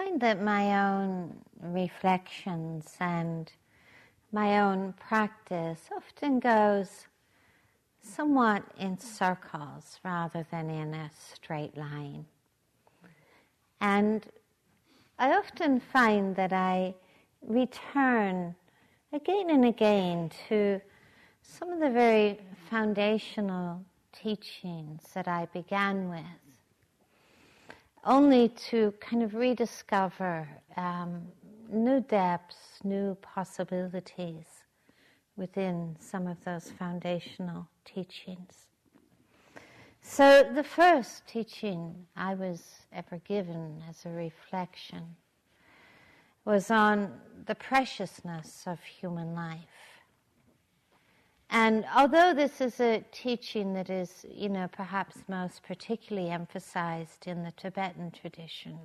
find that my own reflections and my own practice often goes somewhat in circles rather than in a straight line. And I often find that I return again and again to some of the very foundational teachings that I began with, only to kind of rediscover um, new depths, new possibilities within some of those foundational teachings. So, the first teaching I was ever given as a reflection was on the preciousness of human life. And although this is a teaching that is, you know, perhaps most particularly emphasized in the Tibetan tradition,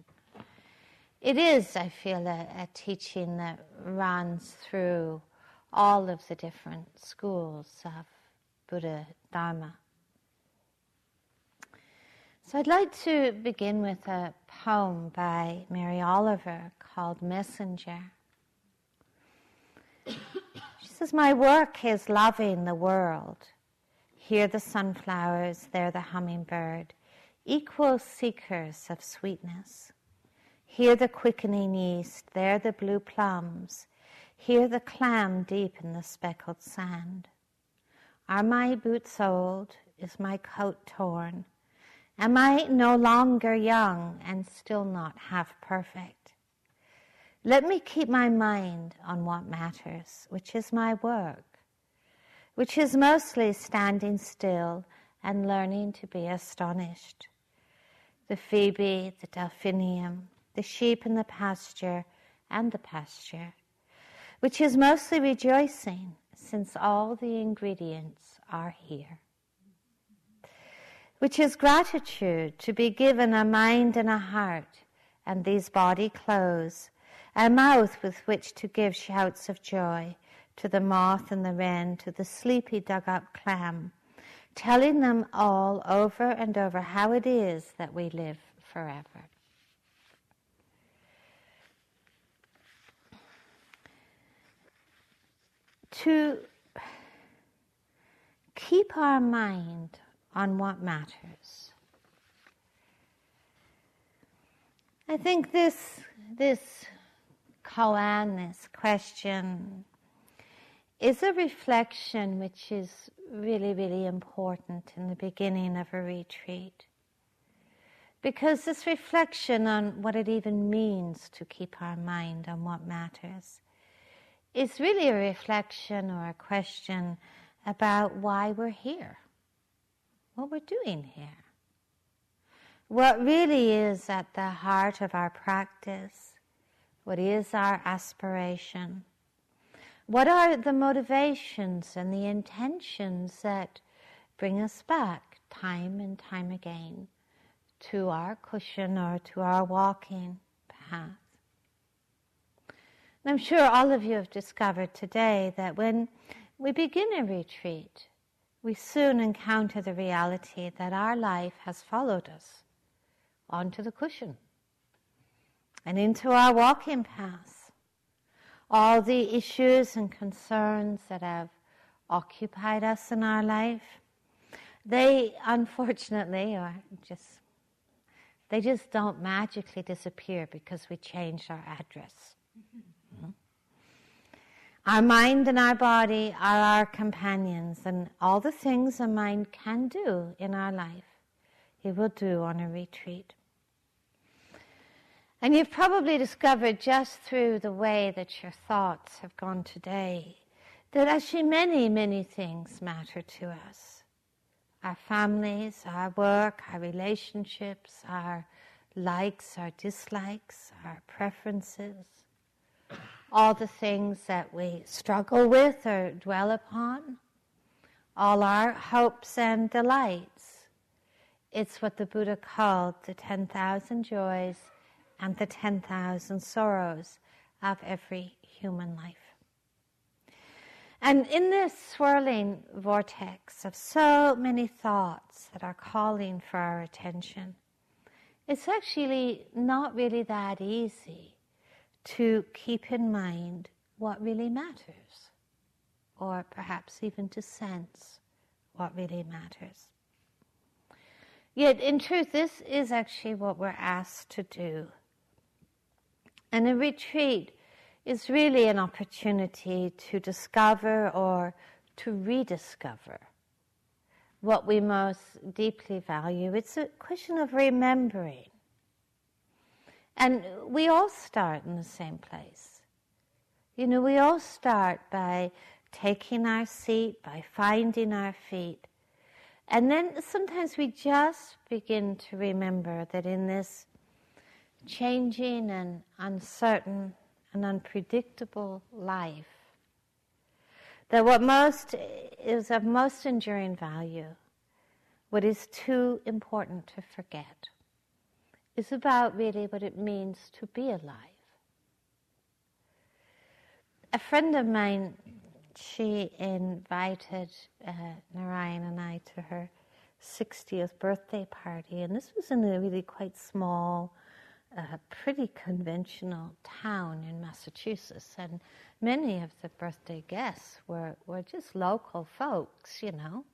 it is, I feel, a, a teaching that runs through all of the different schools of Buddha Dharma. So I'd like to begin with a poem by Mary Oliver called Messenger. Says, My work is loving the world. Here the sunflowers, there the hummingbird, equal seekers of sweetness. Here the quickening yeast, there the blue plums, here the clam deep in the speckled sand. Are my boots old? Is my coat torn? Am I no longer young and still not half perfect? Let me keep my mind on what matters, which is my work, which is mostly standing still and learning to be astonished. The phoebe, the delphinium, the sheep in the pasture and the pasture, which is mostly rejoicing since all the ingredients are here. Which is gratitude to be given a mind and a heart and these body clothes, a mouth with which to give shouts of joy to the moth and the wren, to the sleepy dug up clam, telling them all over and over how it is that we live forever. to keep our mind on what matters. I think this, this koan, this question, is a reflection which is really, really important in the beginning of a retreat. Because this reflection on what it even means to keep our mind on what matters is really a reflection or a question about why we're here, what we're doing here. What really is at the heart of our practice, what is our aspiration, what are the motivations and the intentions that bring us back time and time again to our cushion or to our walking path. And I'm sure all of you have discovered today that when we begin a retreat, we soon encounter the reality that our life has followed us onto the cushion and into our walking path. All the issues and concerns that have occupied us in our life, they unfortunately, or just, they just don't magically disappear because we changed our address. Mm-hmm. Our mind and our body are our companions, and all the things a mind can do in our life, it will do on a retreat. And you've probably discovered just through the way that your thoughts have gone today that actually many, many things matter to us our families, our work, our relationships, our likes, our dislikes, our preferences all the things that we struggle with or dwell upon, all our hopes and delights. It's what the Buddha called the 10,000 joys and the 10,000 sorrows of every human life. And in this swirling vortex of so many thoughts that are calling for our attention, it's actually not really that easy to keep in mind what really matters, or perhaps even to sense what really matters. Yet, in truth, this is actually what we're asked to do. And a retreat is really an opportunity to discover or to rediscover what we most deeply value. It's a question of remembering. And we all start in the same place. You know, we all start by taking our seat, by finding our feet. And then sometimes we just begin to remember that in this changing and uncertain and unpredictable life, that what most is of most enduring value, what is too important to forget, is about really what it means to be alive. A friend of mine, she invited uh, Narayan and I to her 60th birthday party, and this was in a really quite small a pretty conventional town in Massachusetts, and many of the birthday guests were, were just local folks, you know,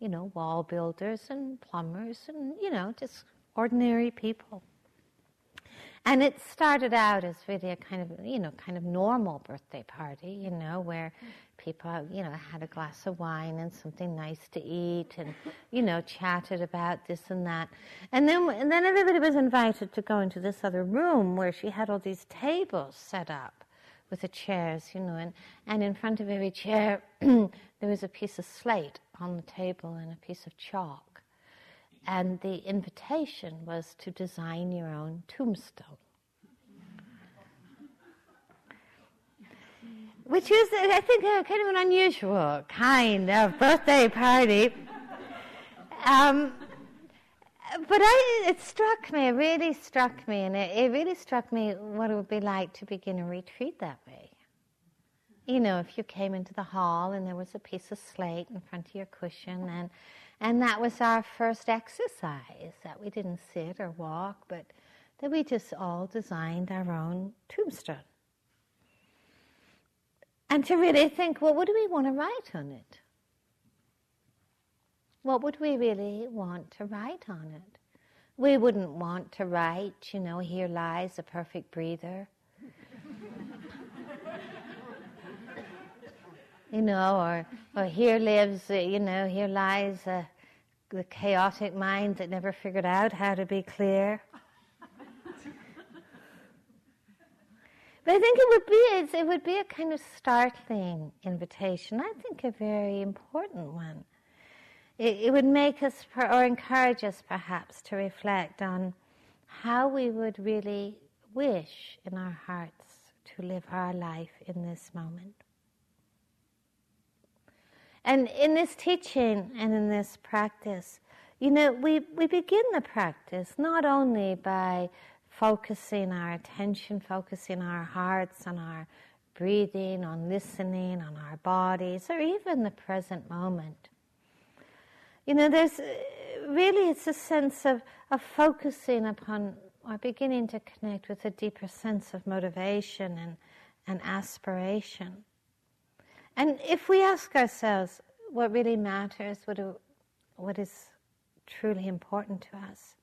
you know, wall builders and plumbers and, you know, just ordinary people. And it started out as really a kind of, you know, kind of normal birthday party, you know, where people, you know, had a glass of wine and something nice to eat and, you know, chatted about this and that. And then, and then everybody was invited to go into this other room where she had all these tables set up with the chairs, you know, and, and in front of every chair there was a piece of slate on the table and a piece of chalk. And the invitation was to design your own tombstone. Which is, I think, a kind of an unusual kind of birthday party. Um, but I, it struck me, it really struck me, and it, it really struck me what it would be like to begin a retreat that way. You know, if you came into the hall and there was a piece of slate in front of your cushion and and that was our first exercise that we didn't sit or walk, but that we just all designed our own tombstone. And to really think, well, what do we want to write on it? What would we really want to write on it? We wouldn't want to write, you know, here lies a perfect breather. you know, or, or here lives, you know, here lies the chaotic mind that never figured out how to be clear. But I think it would be it would be a kind of startling invitation. I think a very important one. It, it would make us or encourage us perhaps to reflect on how we would really wish in our hearts to live our life in this moment. And in this teaching and in this practice, you know, we, we begin the practice not only by focusing our attention, focusing our hearts on our breathing, on listening, on our bodies, or even the present moment. You know, there's uh, really it's a sense of, of focusing upon or beginning to connect with a deeper sense of motivation and, and aspiration. And if we ask ourselves what really matters, what, what is truly important to us,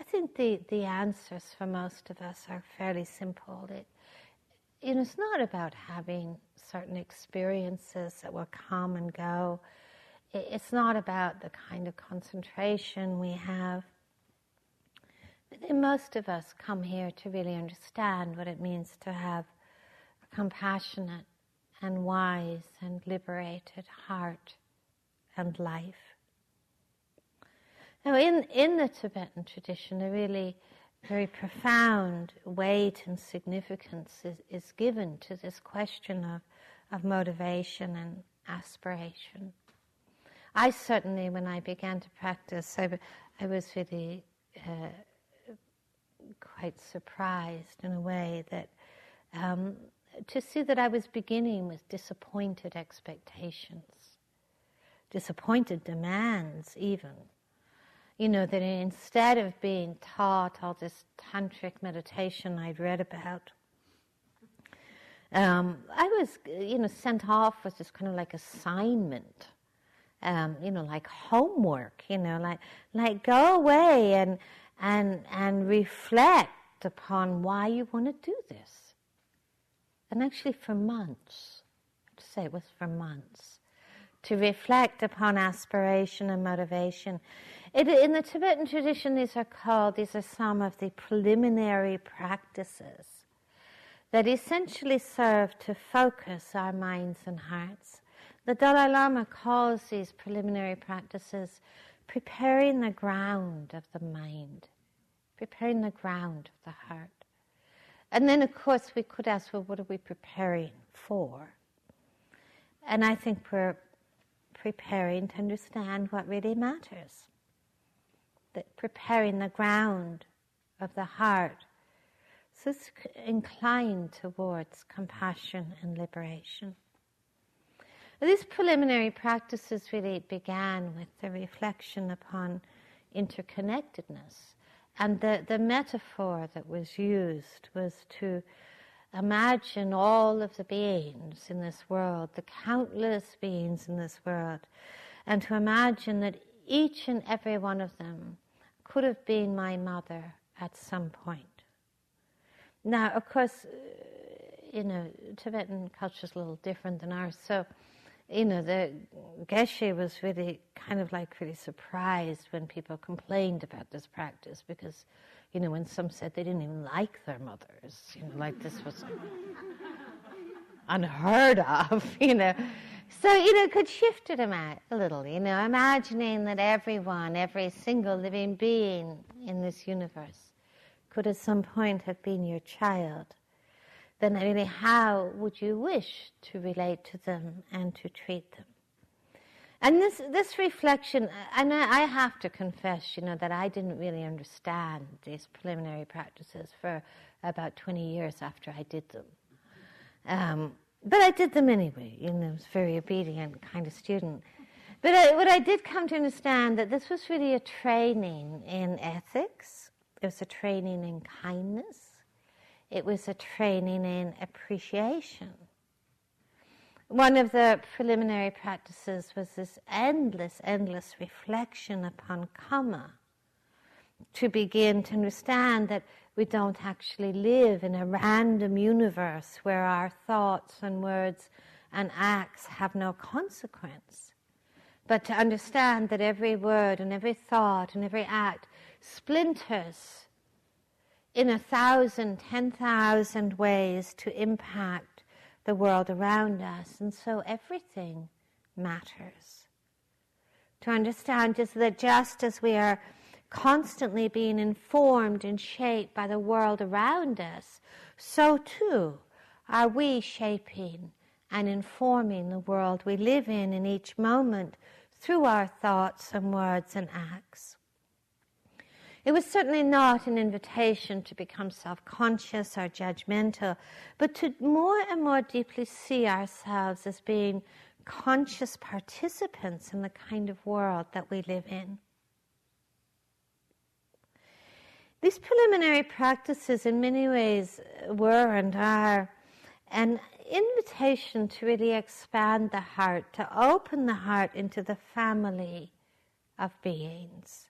I think the, the answers for most of us are fairly simple. It, you know, it's not about having certain experiences that will come and go. It, it's not about the kind of concentration we have. Most of us come here to really understand what it means to have a compassionate and wise and liberated heart and life. Now, in, in the Tibetan tradition, a really very profound weight and significance is, is given to this question of, of motivation and aspiration. I certainly, when I began to practice, I, I was really uh, quite surprised in a way that um, to see that I was beginning with disappointed expectations, disappointed demands, even. You know, that instead of being taught all this tantric meditation I'd read about, um, I was, you know, sent off with this kind of like assignment, um, you know, like homework, you know, like like go away and and and reflect upon why you want to do this. And actually, for months, to say it was for months, to reflect upon aspiration and motivation. It, in the Tibetan tradition, these are called, these are some of the preliminary practices that essentially serve to focus our minds and hearts. The Dalai Lama calls these preliminary practices preparing the ground of the mind, preparing the ground of the heart. And then, of course, we could ask, well, what are we preparing for? And I think we're preparing to understand what really matters. That preparing the ground of the heart so it's inclined towards compassion and liberation. These preliminary practices really began with the reflection upon interconnectedness. And the, the metaphor that was used was to imagine all of the beings in this world, the countless beings in this world, and to imagine that each and every one of them could have been my mother at some point. Now, of course, uh, you know, Tibetan culture is a little different than ours. So, you know, the Geshe was really kind of like really surprised when people complained about this practice because, you know, when some said they didn't even like their mothers, you know, like this was unheard of, you know. So, you know, could shift it a little, you know, imagining that everyone, every single living being in this universe could at some point have been your child, then really how would you wish to relate to them and to treat them? And this, this reflection, and I have to confess, you know, that I didn't really understand these preliminary practices for about 20 years after I did them. Um, but I did them anyway, you know, I was a very obedient kind of student. But I, what I did come to understand that this was really a training in ethics, it was a training in kindness. It was a training in appreciation. One of the preliminary practices was this endless, endless reflection upon karma to begin to understand that we don't actually live in a random universe where our thoughts and words and acts have no consequence. But to understand that every word and every thought and every act splinters in a thousand, ten thousand ways to impact the world around us. And so everything matters. To understand just that just as we are constantly being informed and shaped by the world around us, so too are we shaping and informing the world we live in in each moment through our thoughts and words and acts. It was certainly not an invitation to become self conscious or judgmental, but to more and more deeply see ourselves as being conscious participants in the kind of world that we live in. These preliminary practices, in many ways, were and are an invitation to really expand the heart, to open the heart into the family of beings,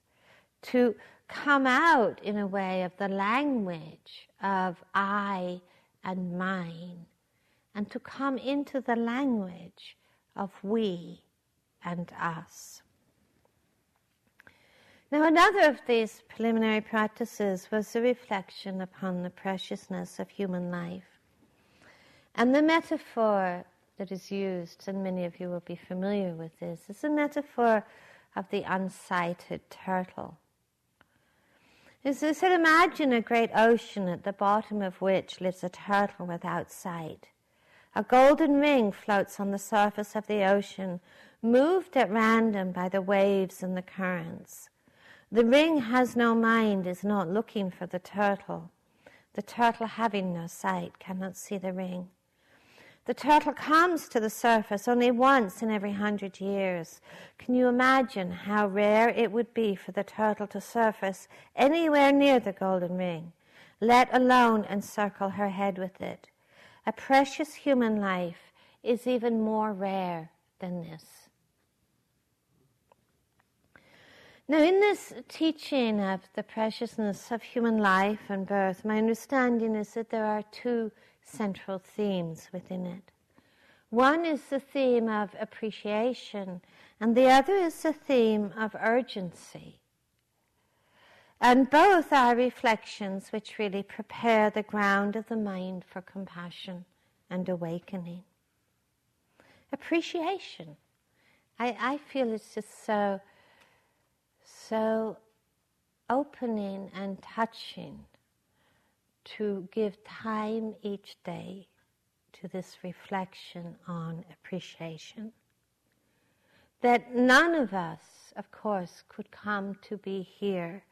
to come out in a way of the language of I and mine, and to come into the language of we and us. Now, another of these preliminary practices was the reflection upon the preciousness of human life. And the metaphor that is used, and many of you will be familiar with this, is the metaphor of the unsighted turtle. So, so imagine a great ocean at the bottom of which lives a turtle without sight. A golden ring floats on the surface of the ocean, moved at random by the waves and the currents. The ring has no mind, is not looking for the turtle. The turtle, having no sight, cannot see the ring. The turtle comes to the surface only once in every hundred years. Can you imagine how rare it would be for the turtle to surface anywhere near the golden ring, let alone encircle her head with it? A precious human life is even more rare than this. Now, in this teaching of the preciousness of human life and birth, my understanding is that there are two central themes within it. One is the theme of appreciation, and the other is the theme of urgency. And both are reflections which really prepare the ground of the mind for compassion and awakening. Appreciation. I, I feel it's just so, so opening and touching to give time each day to this reflection on appreciation. That none of us, of course, could come to be here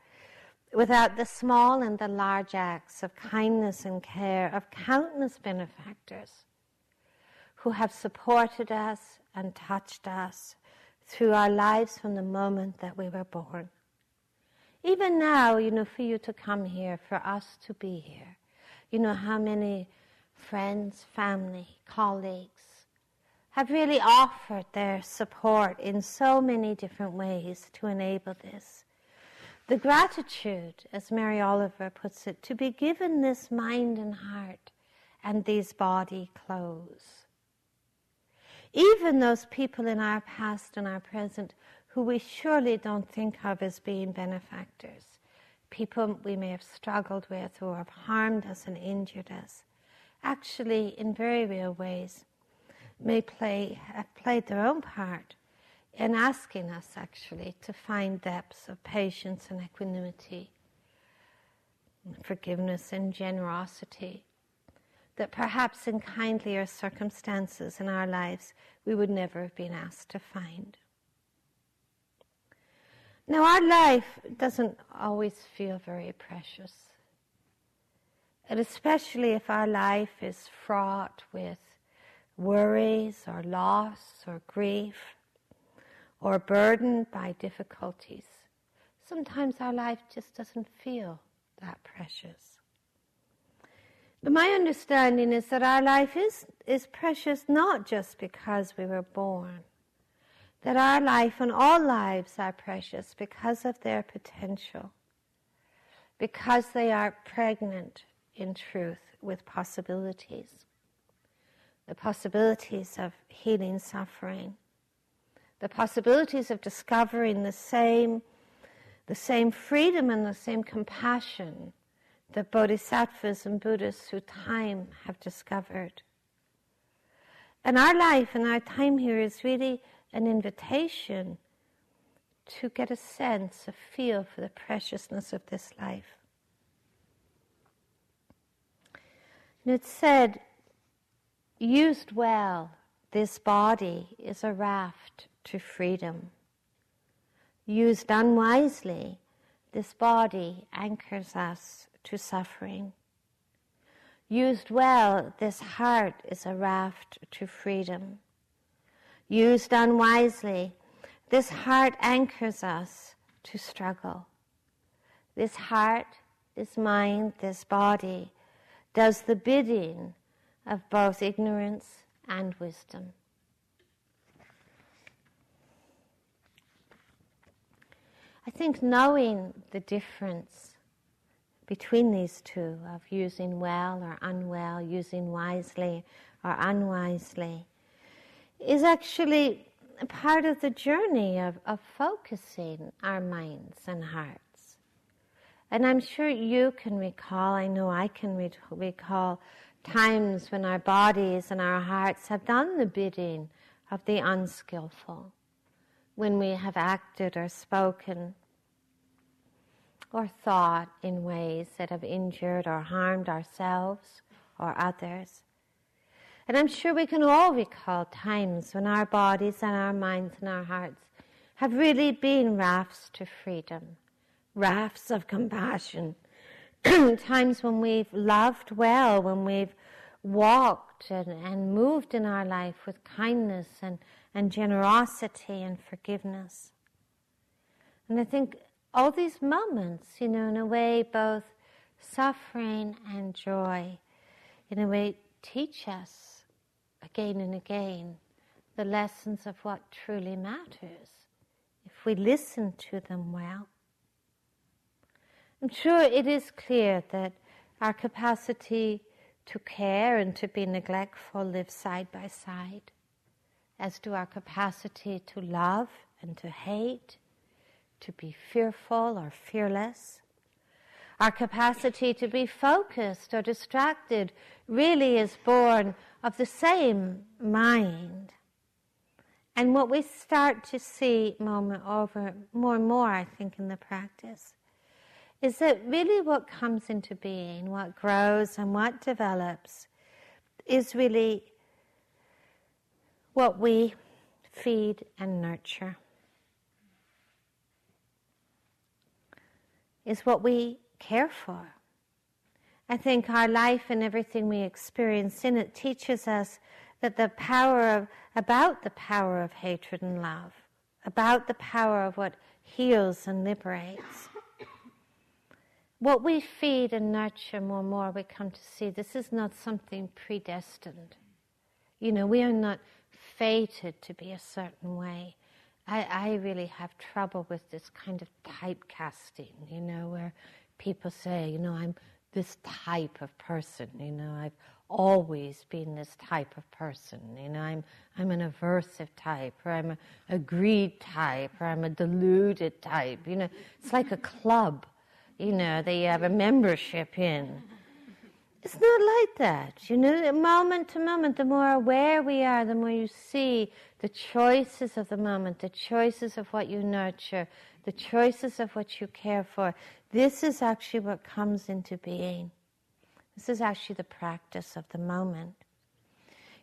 without the small and the large acts of kindness and care of countless benefactors who have supported us and touched us through our lives from the moment that we were born. Even now, you know, for you to come here, for us to be here, you know, how many friends, family, colleagues have really offered their support in so many different ways to enable this. The gratitude, as Mary Oliver puts it, to be given this mind and heart and these body clothes. Even those people in our past and our present who we surely don't think of as being benefactors, people we may have struggled with or have harmed us and injured us, actually, in very real ways, may play, have played their own part in asking us actually to find depths of patience and equanimity, forgiveness and generosity that perhaps in kindlier circumstances in our lives we would never have been asked to find. Now, our life doesn't always feel very precious. And especially if our life is fraught with worries or loss or grief or burdened by difficulties, sometimes our life just doesn't feel that precious. But my understanding is that our life is, is precious not just because we were born, that our life and all lives are precious because of their potential, because they are pregnant in truth with possibilities. The possibilities of healing suffering, the possibilities of discovering the same, the same freedom and the same compassion that bodhisattvas and Buddhists through time have discovered. And our life and our time here is really an invitation to get a sense, a feel for the preciousness of this life. And it's said, used well, this body is a raft to freedom. Used unwisely, this body anchors us to suffering. Used well, this heart is a raft to freedom. Used unwisely, this heart anchors us to struggle. This heart, this mind, this body does the bidding of both ignorance and wisdom. I think knowing the difference between these two of using well or unwell, using wisely or unwisely, is actually part of the journey of, of focusing our minds and hearts. And I'm sure you can recall, I know I can re- recall times when our bodies and our hearts have done the bidding of the unskillful, when we have acted or spoken or thought in ways that have injured or harmed ourselves or others. And I'm sure we can all recall times when our bodies and our minds and our hearts have really been rafts to freedom, rafts of compassion, times when we've loved well, when we've walked and, and moved in our life with kindness and, and generosity and forgiveness. And I think all these moments, you know, in a way, both suffering and joy, in a way, teach us again and again the lessons of what truly matters if we listen to them well. I'm sure it is clear that our capacity to care and to be neglectful live side by side, as do our capacity to love and to hate, to be fearful or fearless. Our capacity to be focused or distracted really is born of the same mind. And what we start to see moment over more and more, I think, in the practice, is that really what comes into being, what grows and what develops, is really what we feed and nurture. Is what we care for. I think our life and everything we experience in it teaches us that the power of, about the power of hatred and love, about the power of what heals and liberates. What we feed and nurture more and more, we come to see this is not something predestined. You know, we are not fated to be a certain way. I, I really have trouble with this kind of typecasting, you know, where people say, you know, I'm this type of person, you know, I've always been this type of person. You know, I'm I'm an aversive type, or I'm a, a greed type, or I'm a deluded type. You know, it's like a club. You know, that you have a membership in. It's not like that. You know, moment to moment, the more aware we are, the more you see the choices of the moment, the choices of what you nurture, the choices of what you care for. This is actually what comes into being. This is actually the practice of the moment.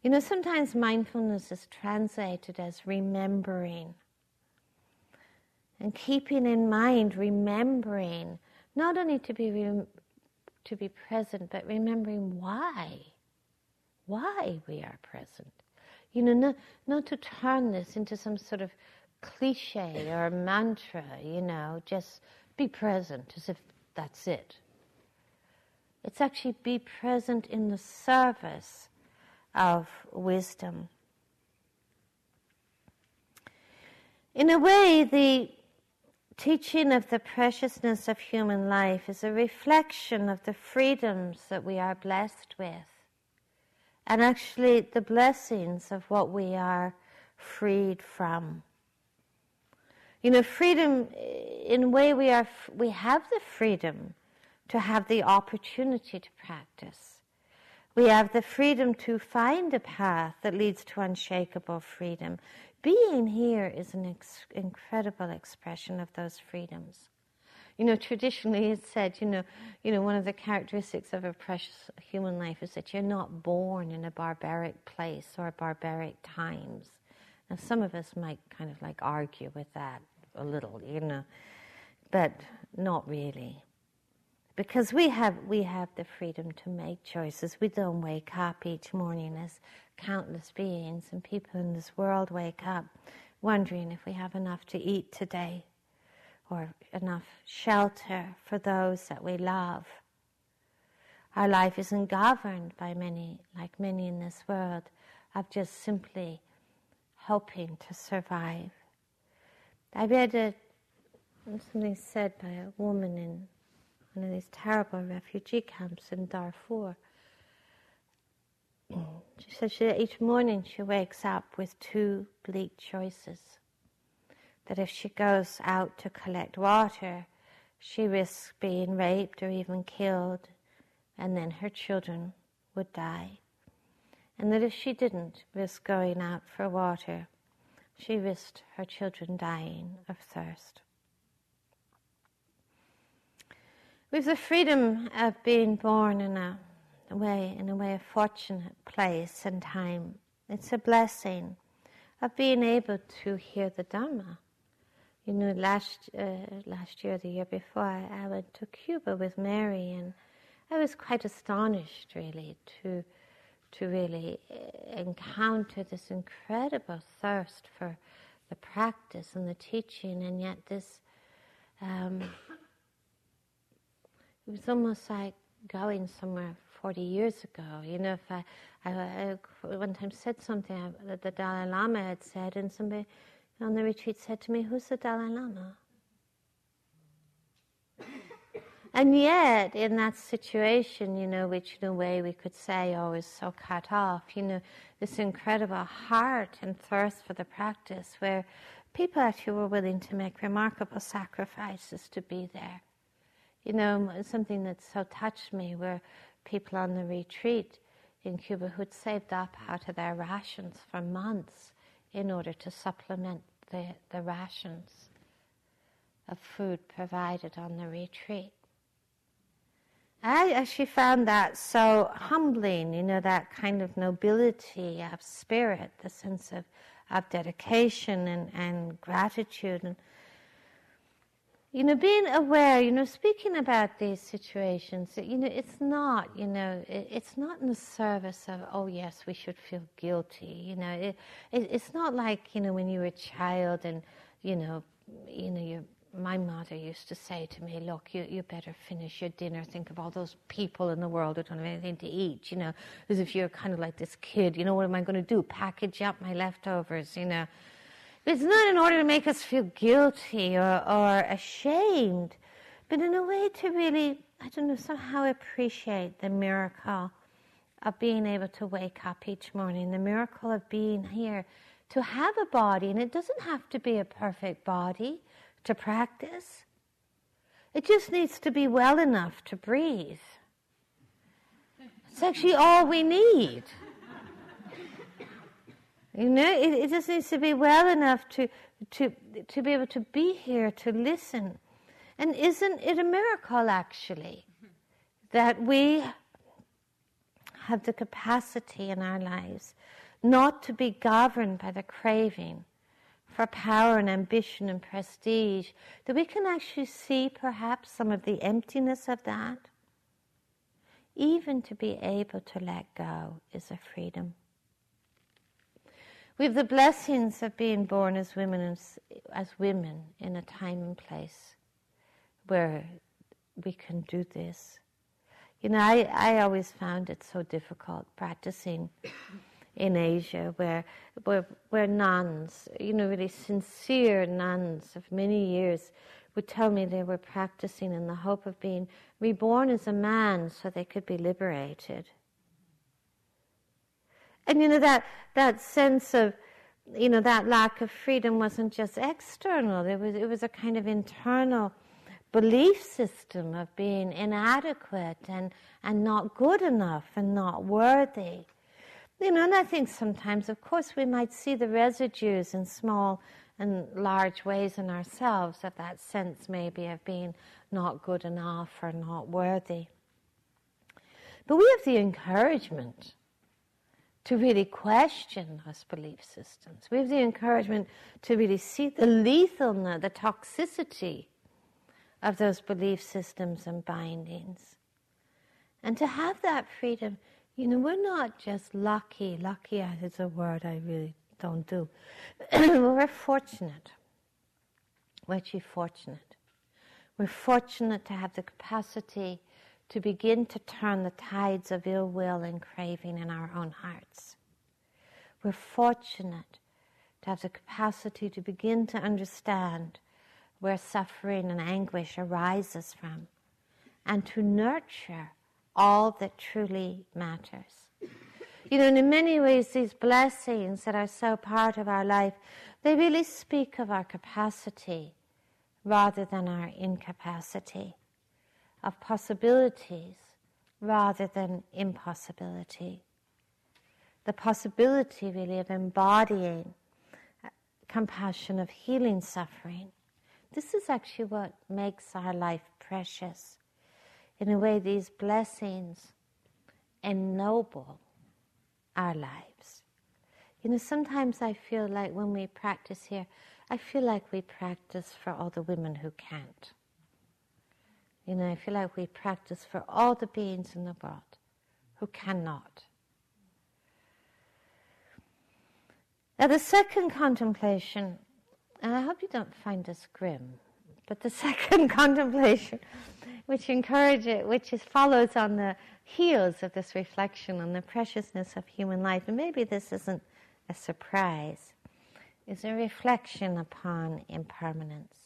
You know, sometimes mindfulness is translated as remembering. And keeping in mind, remembering, not only to be, rem- to be present, but remembering why. Why we are present. You know, not, not to turn this into some sort of cliche or mantra, you know, just be present as if that's it. It's actually be present in the service of wisdom. In a way, the teaching of the preciousness of human life is a reflection of the freedoms that we are blessed with, and actually the blessings of what we are freed from. You know, freedom, in a way, we, are, we have the freedom to have the opportunity to practice. We have the freedom to find a path that leads to unshakable freedom. Being here is an ex- incredible expression of those freedoms. You know, traditionally it's said, you know, you know, one of the characteristics of a precious human life is that you're not born in a barbaric place or barbaric times. Now, some of us might kind of like argue with that a little, you know, but not really because we have we have the freedom to make choices. We don't wake up each morning as countless beings and people in this world wake up wondering if we have enough to eat today or enough shelter for those that we love. Our life isn't governed by many, like many in this world, of just simply hoping to survive. I read a, something said by a woman in one of these terrible refugee camps in Darfur. She says she, each morning she wakes up with two bleak choices. That if she goes out to collect water, she risks being raped or even killed, and then her children would die. And that if she didn't risk going out for water, she risked her children dying of thirst. We've the freedom of being born in a, way, in a way, a fortunate place and time. It's a blessing of being able to hear the Dharma. You know, last uh, last year, the year before, I went to Cuba with Mary, and I was quite astonished, really, to to really eh, encounter this incredible thirst for the practice and the teaching, and yet this. Um, it was almost like going somewhere 40 years ago. You know, if I, I, I one time said something that the Dalai Lama had said, and somebody on the retreat said to me, Who's the Dalai Lama? And yet, in that situation, you know, which in a way we could say, oh, is so cut off, you know, this incredible heart and thirst for the practice where people actually were willing to make remarkable sacrifices to be there. You know, something that so touched me were people on the retreat in Cuba who'd saved up out of their rations for months in order to supplement the, the rations of food provided on the retreat. I actually found that so humbling, you know, that kind of nobility of spirit, the sense of, of dedication and, and gratitude. And, you know, being aware, you know, speaking about these situations, you know, it's not, you know, it, it's not in the service of, oh, yes, we should feel guilty. You know, it, it, it's not like, you know, when you were a child and, you know, you know, you're my mother used to say to me, Look, you, you better finish your dinner. Think of all those people in the world who don't have anything to eat, you know, as if you're kind of like this kid, you know, what am I going to do? Package up my leftovers, you know. It's not in order to make us feel guilty or, or ashamed, but in a way to really, I don't know, somehow appreciate the miracle of being able to wake up each morning, the miracle of being here, to have a body, and it doesn't have to be a perfect body to practice. It just needs to be well enough to breathe. It's actually all we need. You know, it, it, just needs to be well enough to, to, to be able to be here, to listen. And isn't it a miracle, actually, that we have the capacity in our lives not to be governed by the craving for power and ambition and prestige, that we can actually see perhaps some of the emptiness of that. Even to be able to let go is a freedom. We have the blessings of being born as women, as, as women in a time and place where we can do this. You know, I, I always found it so difficult practicing in Asia where, where, where nuns, you know, really sincere nuns of many years would tell me they were practicing in the hope of being reborn as a man so they could be liberated. And you know, that, that sense of, you know, that lack of freedom wasn't just external, it was, it was a kind of internal belief system of being inadequate and, and not good enough and not worthy. You know, and I think sometimes, of course, we might see the residues in small and large ways in ourselves of that sense, maybe, of being not good enough or not worthy. But we have the encouragement to really question those belief systems. We have the encouragement to really see the lethalness, the toxicity of those belief systems and bindings. And to have that freedom you know, we're not just lucky. Lucky is a word I really don't do. we're fortunate. We're actually fortunate. We're fortunate to have the capacity to begin to turn the tides of ill will and craving in our own hearts. We're fortunate to have the capacity to begin to understand where suffering and anguish arises from and to nurture all that truly matters. You know, in many ways, these blessings that are so part of our life, they really speak of our capacity rather than our incapacity, of possibilities rather than impossibility. The possibility, really, of embodying compassion, of healing suffering. This is actually what makes our life precious in a way, these blessings ennoble our lives. You know, sometimes I feel like when we practice here, I feel like we practice for all the women who can't. You know, I feel like we practice for all the beings in the world who cannot. Now, the second contemplation, and I hope you don't find this grim, but the second contemplation, which encourages, which is, follows on the heels of this reflection on the preciousness of human life, and maybe this isn't a surprise, is a reflection upon impermanence.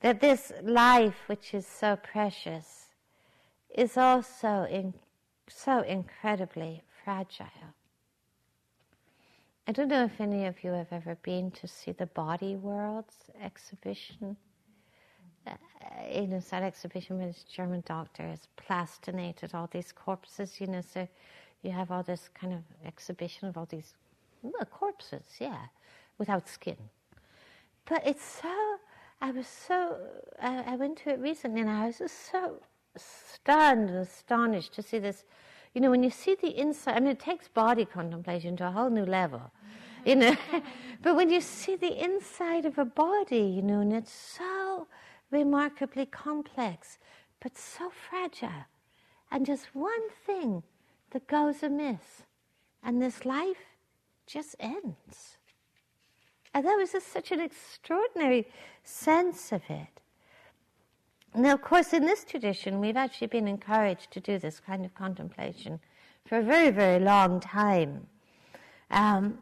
That this life, which is so precious, is also in, so incredibly fragile. I don't know if any of you have ever been to see the Body Worlds exhibition. Uh, you know, that exhibition with this German doctor has plastinated all these corpses, you know, so you have all this kind of exhibition of all these corpses, yeah, without skin. But it's so, I was so, I, I went to it recently and I was just so stunned and astonished to see this you know, when you see the inside, I mean, it takes body contemplation to a whole new level you know. but when you see the inside of a body, you know, and it's so remarkably complex, but so fragile, and just one thing that goes amiss, and this life just ends. And that was just such an extraordinary sense of it. Now, of course, in this tradition, we've actually been encouraged to do this kind of contemplation for a very, very long time. Um,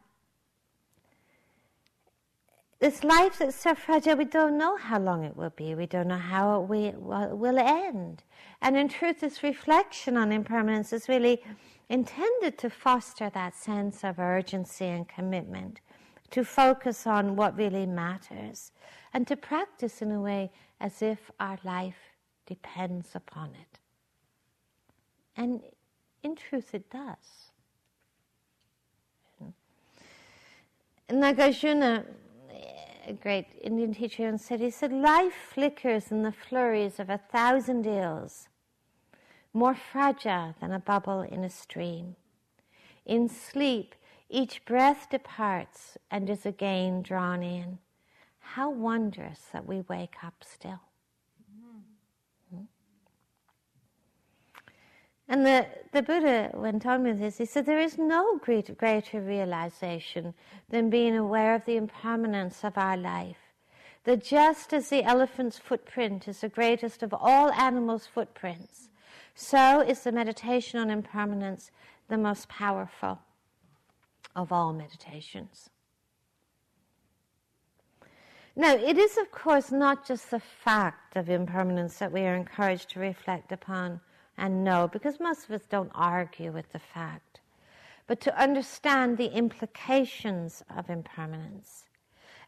this life that's so fragile, we don't know how long it will be. We don't know how it will end. And in truth, this reflection on impermanence is really intended to foster that sense of urgency and commitment, to focus on what really matters, and to practice in a way as if our life depends upon it. And in truth, it does. Nagarjuna a great Indian teacher once said, he said, life flickers in the flurries of a thousand ills, more fragile than a bubble in a stream. In sleep, each breath departs and is again drawn in. How wondrous that we wake up still. Hmm? And the, the Buddha went on with this. He said, There is no great, greater realization than being aware of the impermanence of our life. That just as the elephant's footprint is the greatest of all animals' footprints, so is the meditation on impermanence the most powerful of all meditations. Now, it is, of course, not just the fact of impermanence that we are encouraged to reflect upon and know, because most of us don't argue with the fact, but to understand the implications of impermanence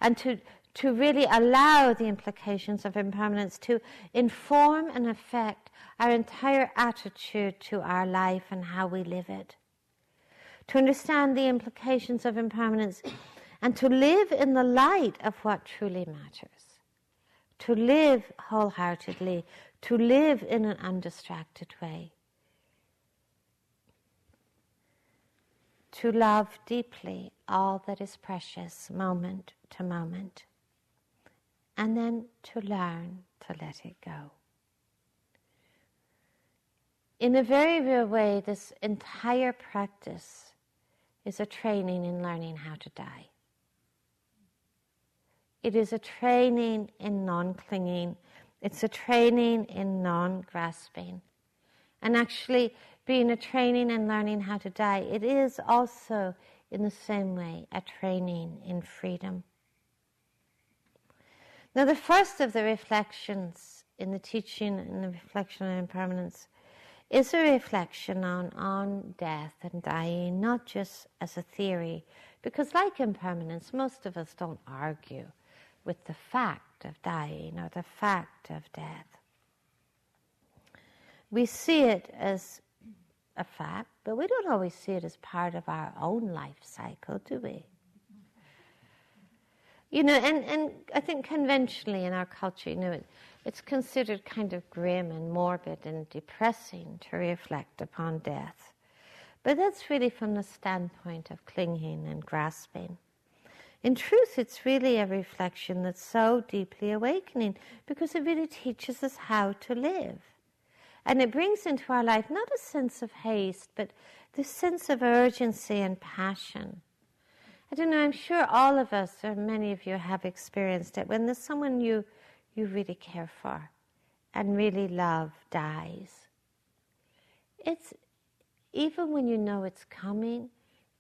and to, to really allow the implications of impermanence to inform and affect our entire attitude to our life and how we live it. To understand the implications of impermanence and to live in the light of what truly matters. To live wholeheartedly, to live in an undistracted way, to love deeply all that is precious moment to moment, and then to learn to let it go. In a very real way, this entire practice is a training in learning how to die. It is a training in non clinging it's a training in non grasping. And actually, being a training and learning how to die, it is also, in the same way, a training in freedom. Now, the first of the reflections in the teaching and the reflection on impermanence is a reflection on, on death and dying, not just as a theory, because, like impermanence, most of us don't argue with the fact of dying or the fact of death. We see it as a fact, but we don't always see it as part of our own life cycle, do we? You know, and, and I think conventionally in our culture, you know, it's considered kind of grim and morbid and depressing to reflect upon death. But that's really from the standpoint of clinging and grasping. In truth, it's really a reflection that's so deeply awakening because it really teaches us how to live. And it brings into our life not a sense of haste, but this sense of urgency and passion. I don't know, I'm sure all of us, or many of you have experienced it, when there's someone you, you really care for and really love dies. It's, even when you know it's coming,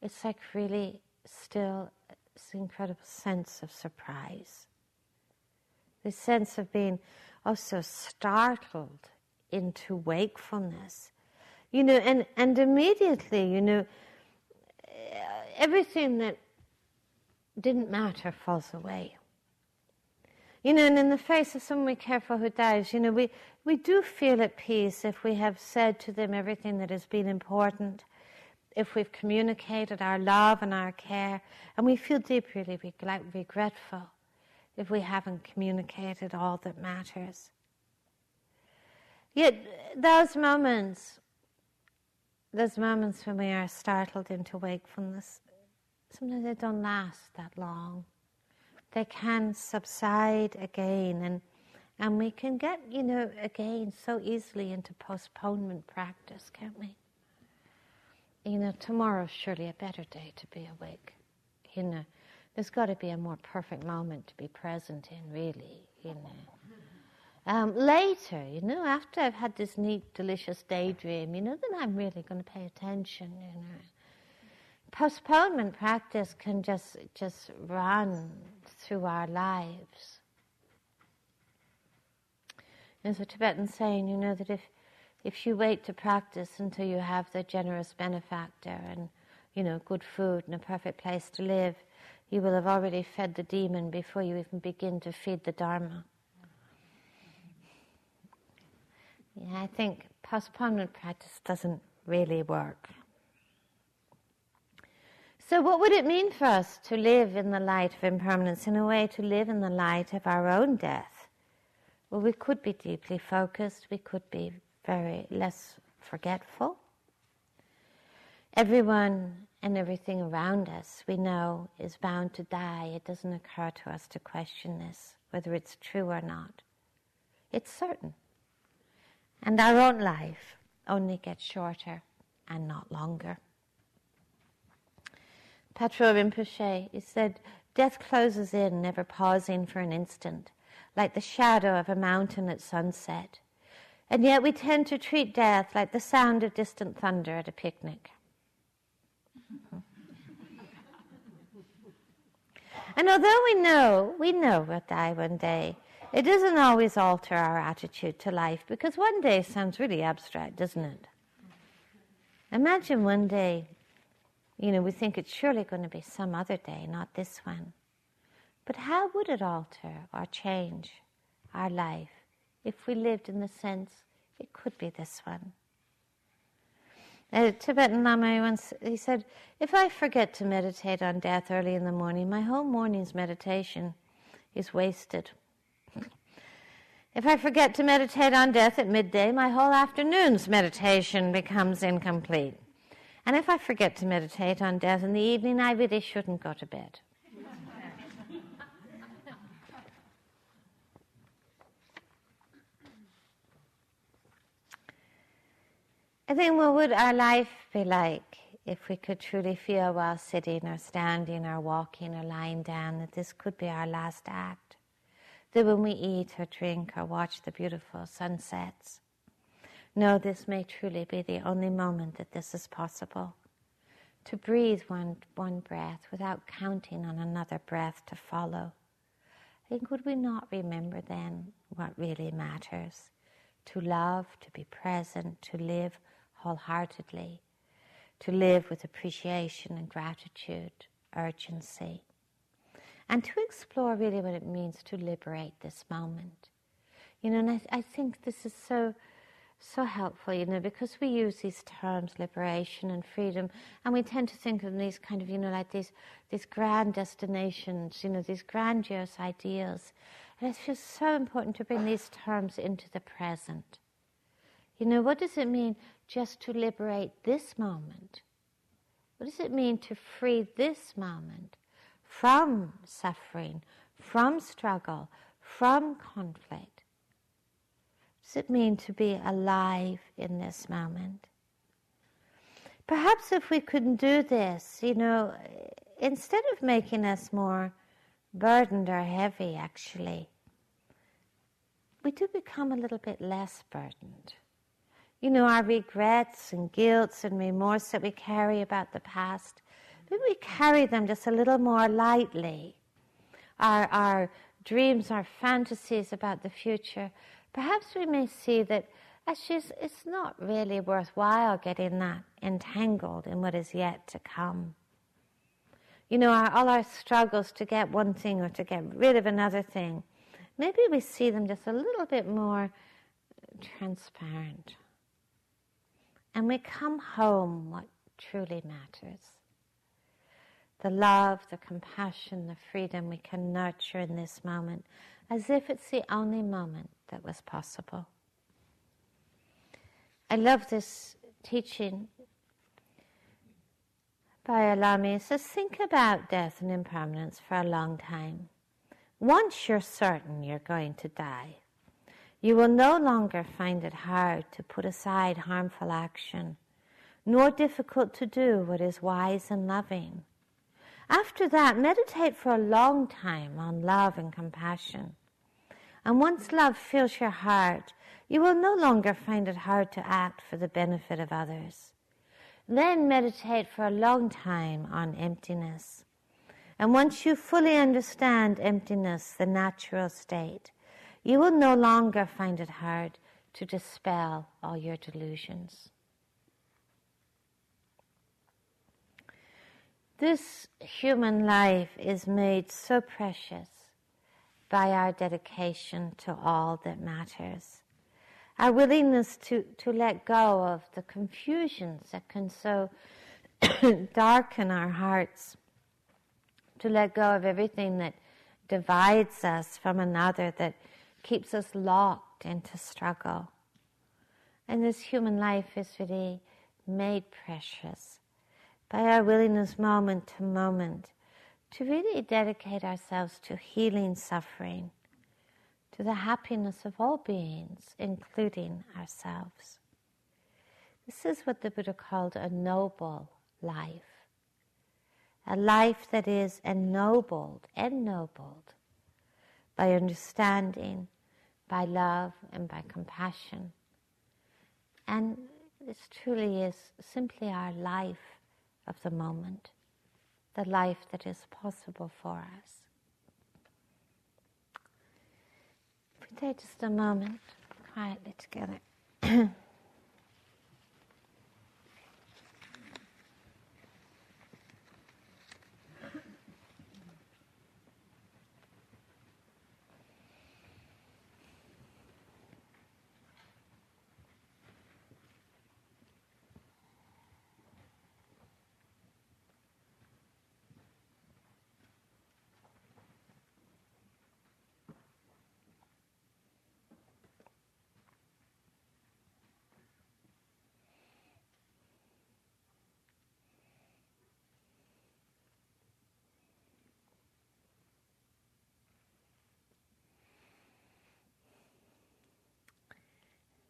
it's like really still this incredible sense of surprise. This sense of being oh, also startled into wakefulness. You know, and, and immediately, you know, everything that didn't matter falls away. You know, and in the face of someone we care for who dies, you know, we, we do feel at peace if we have said to them everything that has been important, if we've communicated our love and our care, and we feel deeply regretful if we haven't communicated all that matters. Yet, those moments, those moments when we are startled into wakefulness, sometimes they don't last that long. They can subside again, and and we can get, you know, again so easily into postponement practice, can't we? You know, tomorrow's surely a better day to be awake. You know, there's got to be a more perfect moment to be present in, really. You know. Um, later, you know, after I've had this neat, delicious daydream, you know, then I'm really going to pay attention. You know postponement practice can just just run through our lives. There's a Tibetan saying, you know, that if if you wait to practice until you have the generous benefactor and you know good food and a perfect place to live, you will have already fed the demon before you even begin to feed the dharma. Yeah, I think postponement practice doesn't really work. So, what would it mean for us to live in the light of impermanence, in a way to live in the light of our own death? Well, we could be deeply focused, we could be very less forgetful. Everyone and everything around us we know is bound to die. It doesn't occur to us to question this, whether it's true or not. It's certain. And our own life only gets shorter and not longer. Patrul Rinpoche, he said, Death closes in, never pausing for an instant, like the shadow of a mountain at sunset. And yet we tend to treat death like the sound of distant thunder at a picnic. and although we know, we know we'll die one day, it doesn't always alter our attitude to life because one day sounds really abstract, doesn't it? Imagine one day you know, we think it's surely going to be some other day, not this one. But how would it alter or change our life if we lived in the sense it could be this one? A Tibetan Lama once he said, "If I forget to meditate on death early in the morning, my whole morning's meditation is wasted. if I forget to meditate on death at midday, my whole afternoon's meditation becomes incomplete." And if I forget to meditate on death in the evening, I really shouldn't go to bed. I think what would our life be like if we could truly feel while sitting or standing or walking or lying down that this could be our last act? That when we eat or drink or watch the beautiful sunsets, no, this may truly be the only moment that this is possible. To breathe one, one breath without counting on another breath to follow. I think would we not remember then what really matters? To love, to be present, to live wholeheartedly, to live with appreciation and gratitude, urgency, and to explore really what it means to liberate this moment. You know, and I, I think this is so so helpful, you know, because we use these terms, liberation and freedom, and we tend to think of these kind of, you know, like these these grand destinations, you know, these grandiose ideals. And it's just so important to bring these terms into the present. You know, what does it mean just to liberate this moment? What does it mean to free this moment from suffering, from struggle, from conflict? Does it mean to be alive in this moment? Perhaps if we couldn't do this, you know, instead of making us more burdened or heavy, actually, we do become a little bit less burdened. You know, our regrets and guilts and remorse that we carry about the past, maybe we carry them just a little more lightly. Our, our dreams, our fantasies about the future, perhaps we may see that actually it's not really worthwhile getting that entangled in what is yet to come. You know, our, all our struggles to get one thing or to get rid of another thing, maybe we see them just a little bit more transparent. And we come home what truly matters. The love, the compassion, the freedom we can nurture in this moment as if it's the only moment that was possible. I love this teaching by Lamy. It says, think about death and impermanence for a long time. Once you're certain you're going to die, you will no longer find it hard to put aside harmful action, nor difficult to do what is wise and loving. After that, meditate for a long time on love and compassion. And once love fills your heart, you will no longer find it hard to act for the benefit of others. Then meditate for a long time on emptiness. And once you fully understand emptiness, the natural state, you will no longer find it hard to dispel all your delusions. This human life is made so precious by our dedication to all that matters. Our willingness to, to let go of the confusions that can so darken our hearts, to let go of everything that divides us from another, that keeps us locked into struggle. And this human life is really made precious by our willingness moment to moment to really dedicate ourselves to healing suffering, to the happiness of all beings, including ourselves. This is what the Buddha called a noble life, a life that is ennobled, ennobled by understanding, by love, and by compassion. And this truly is simply our life of the moment, the life that is possible for us. If we take just a moment quietly together.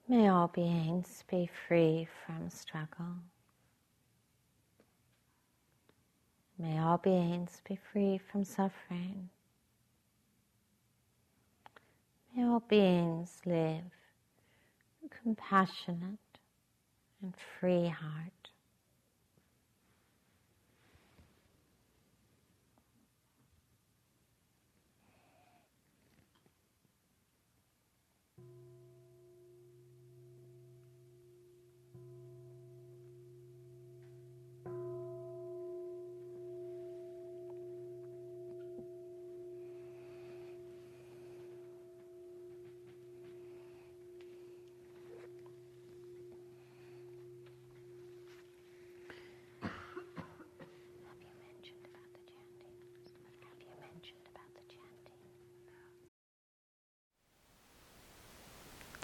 May all beings be free from struggle. May all beings be free from suffering. May all beings live compassionate and free heart.